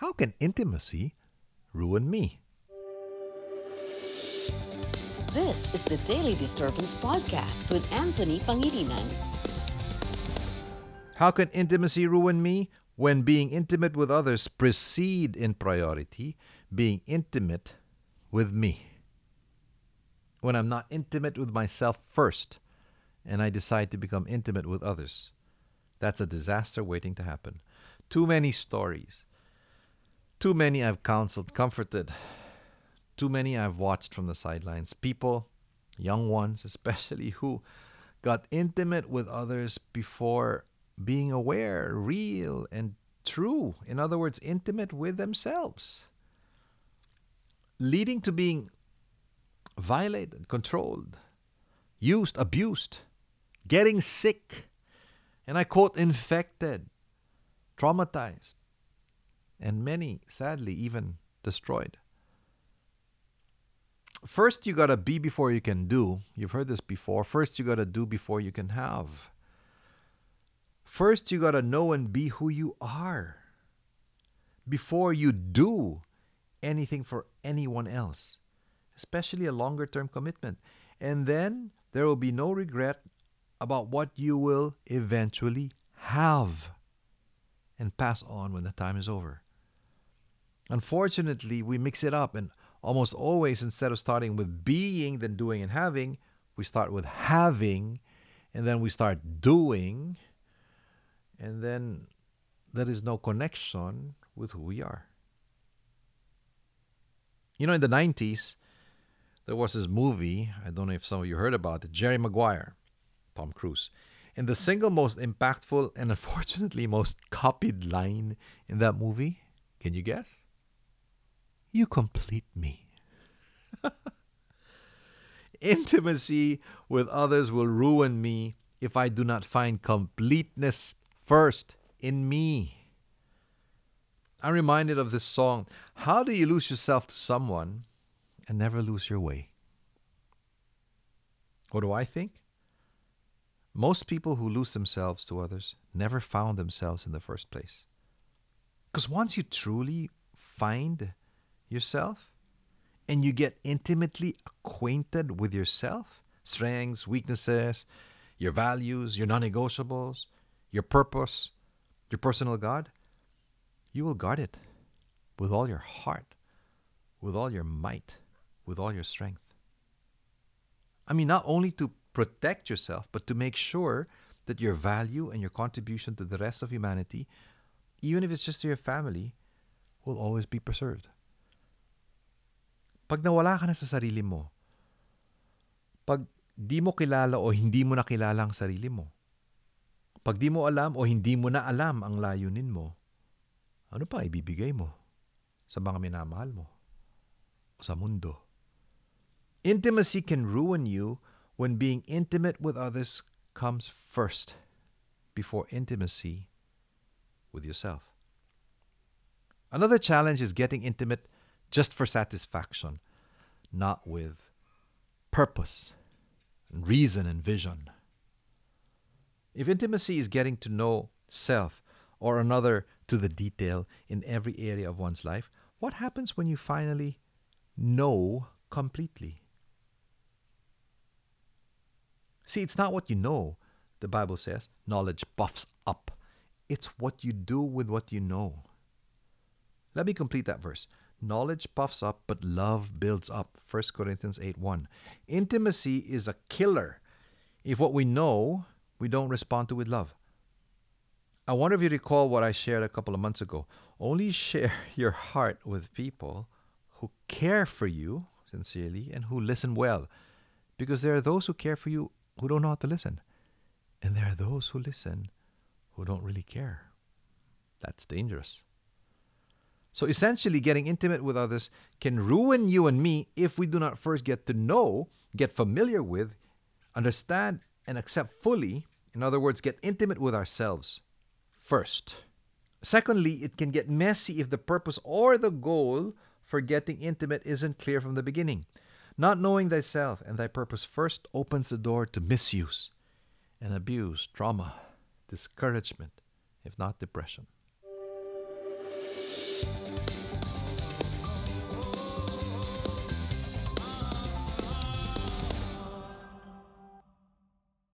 How can intimacy ruin me? This is the Daily Disturbance Podcast with Anthony Pangilinan. How can intimacy ruin me? When being intimate with others precede in priority being intimate with me. When I'm not intimate with myself first and I decide to become intimate with others, that's a disaster waiting to happen. Too many stories. Too many I've counseled, comforted, too many I've watched from the sidelines. People, young ones especially, who got intimate with others before being aware, real, and true. In other words, intimate with themselves, leading to being violated, controlled, used, abused, getting sick, and I quote, infected, traumatized, and many, sadly, even destroyed first you got to be before you can do. You've heard this before. First you got to do before you can have. First you got to know and be who you are before you do anything for anyone else, especially a longer term commitment. And then there will be no regret about what you will eventually have and pass on when the time is over. Unfortunately, we mix it up and almost always instead of starting with being then doing and having we start with having and then we start doing and then there is no connection with who we are. You know in the 90s there was this movie i don't know if some of you heard about it jerry maguire tom cruise and the single most impactful and unfortunately most copied line in that movie can you guess you complete me. Intimacy with others will ruin me if I do not find completeness first in me. I'm reminded of this song How do you lose yourself to someone and never lose your way? What do I think? Most people who lose themselves to others never found themselves in the first place. Because once you truly find yourself and you get intimately acquainted with yourself, strengths, weaknesses, your values, your non negotiables, your purpose, your personal God, you will guard it with all your heart, with all your might, with all your strength. I mean, not only to protect yourself, but to make sure that your value and your contribution to the rest of humanity, even if it's just to your family, will always be preserved. Pag nawala ka na sa sarili mo, pag di mo kilala o hindi mo nakilala ang sarili mo, pag di mo alam o hindi mo na alam ang layunin mo, ano pa ibibigay mo sa mga minamahal mo o sa mundo? Intimacy can ruin you when being intimate with others comes first before intimacy with yourself. Another challenge is getting intimate just for satisfaction, not with purpose, and reason, and vision. If intimacy is getting to know self or another to the detail in every area of one's life, what happens when you finally know completely? See, it's not what you know, the Bible says. Knowledge puffs up. It's what you do with what you know. Let me complete that verse. Knowledge puffs up, but love builds up. 1 Corinthians 8 1. Intimacy is a killer if what we know we don't respond to with love. I wonder if you recall what I shared a couple of months ago. Only share your heart with people who care for you sincerely and who listen well. Because there are those who care for you who don't know how to listen. And there are those who listen who don't really care. That's dangerous. So essentially, getting intimate with others can ruin you and me if we do not first get to know, get familiar with, understand, and accept fully. In other words, get intimate with ourselves first. Secondly, it can get messy if the purpose or the goal for getting intimate isn't clear from the beginning. Not knowing thyself and thy purpose first opens the door to misuse and abuse, trauma, discouragement, if not depression.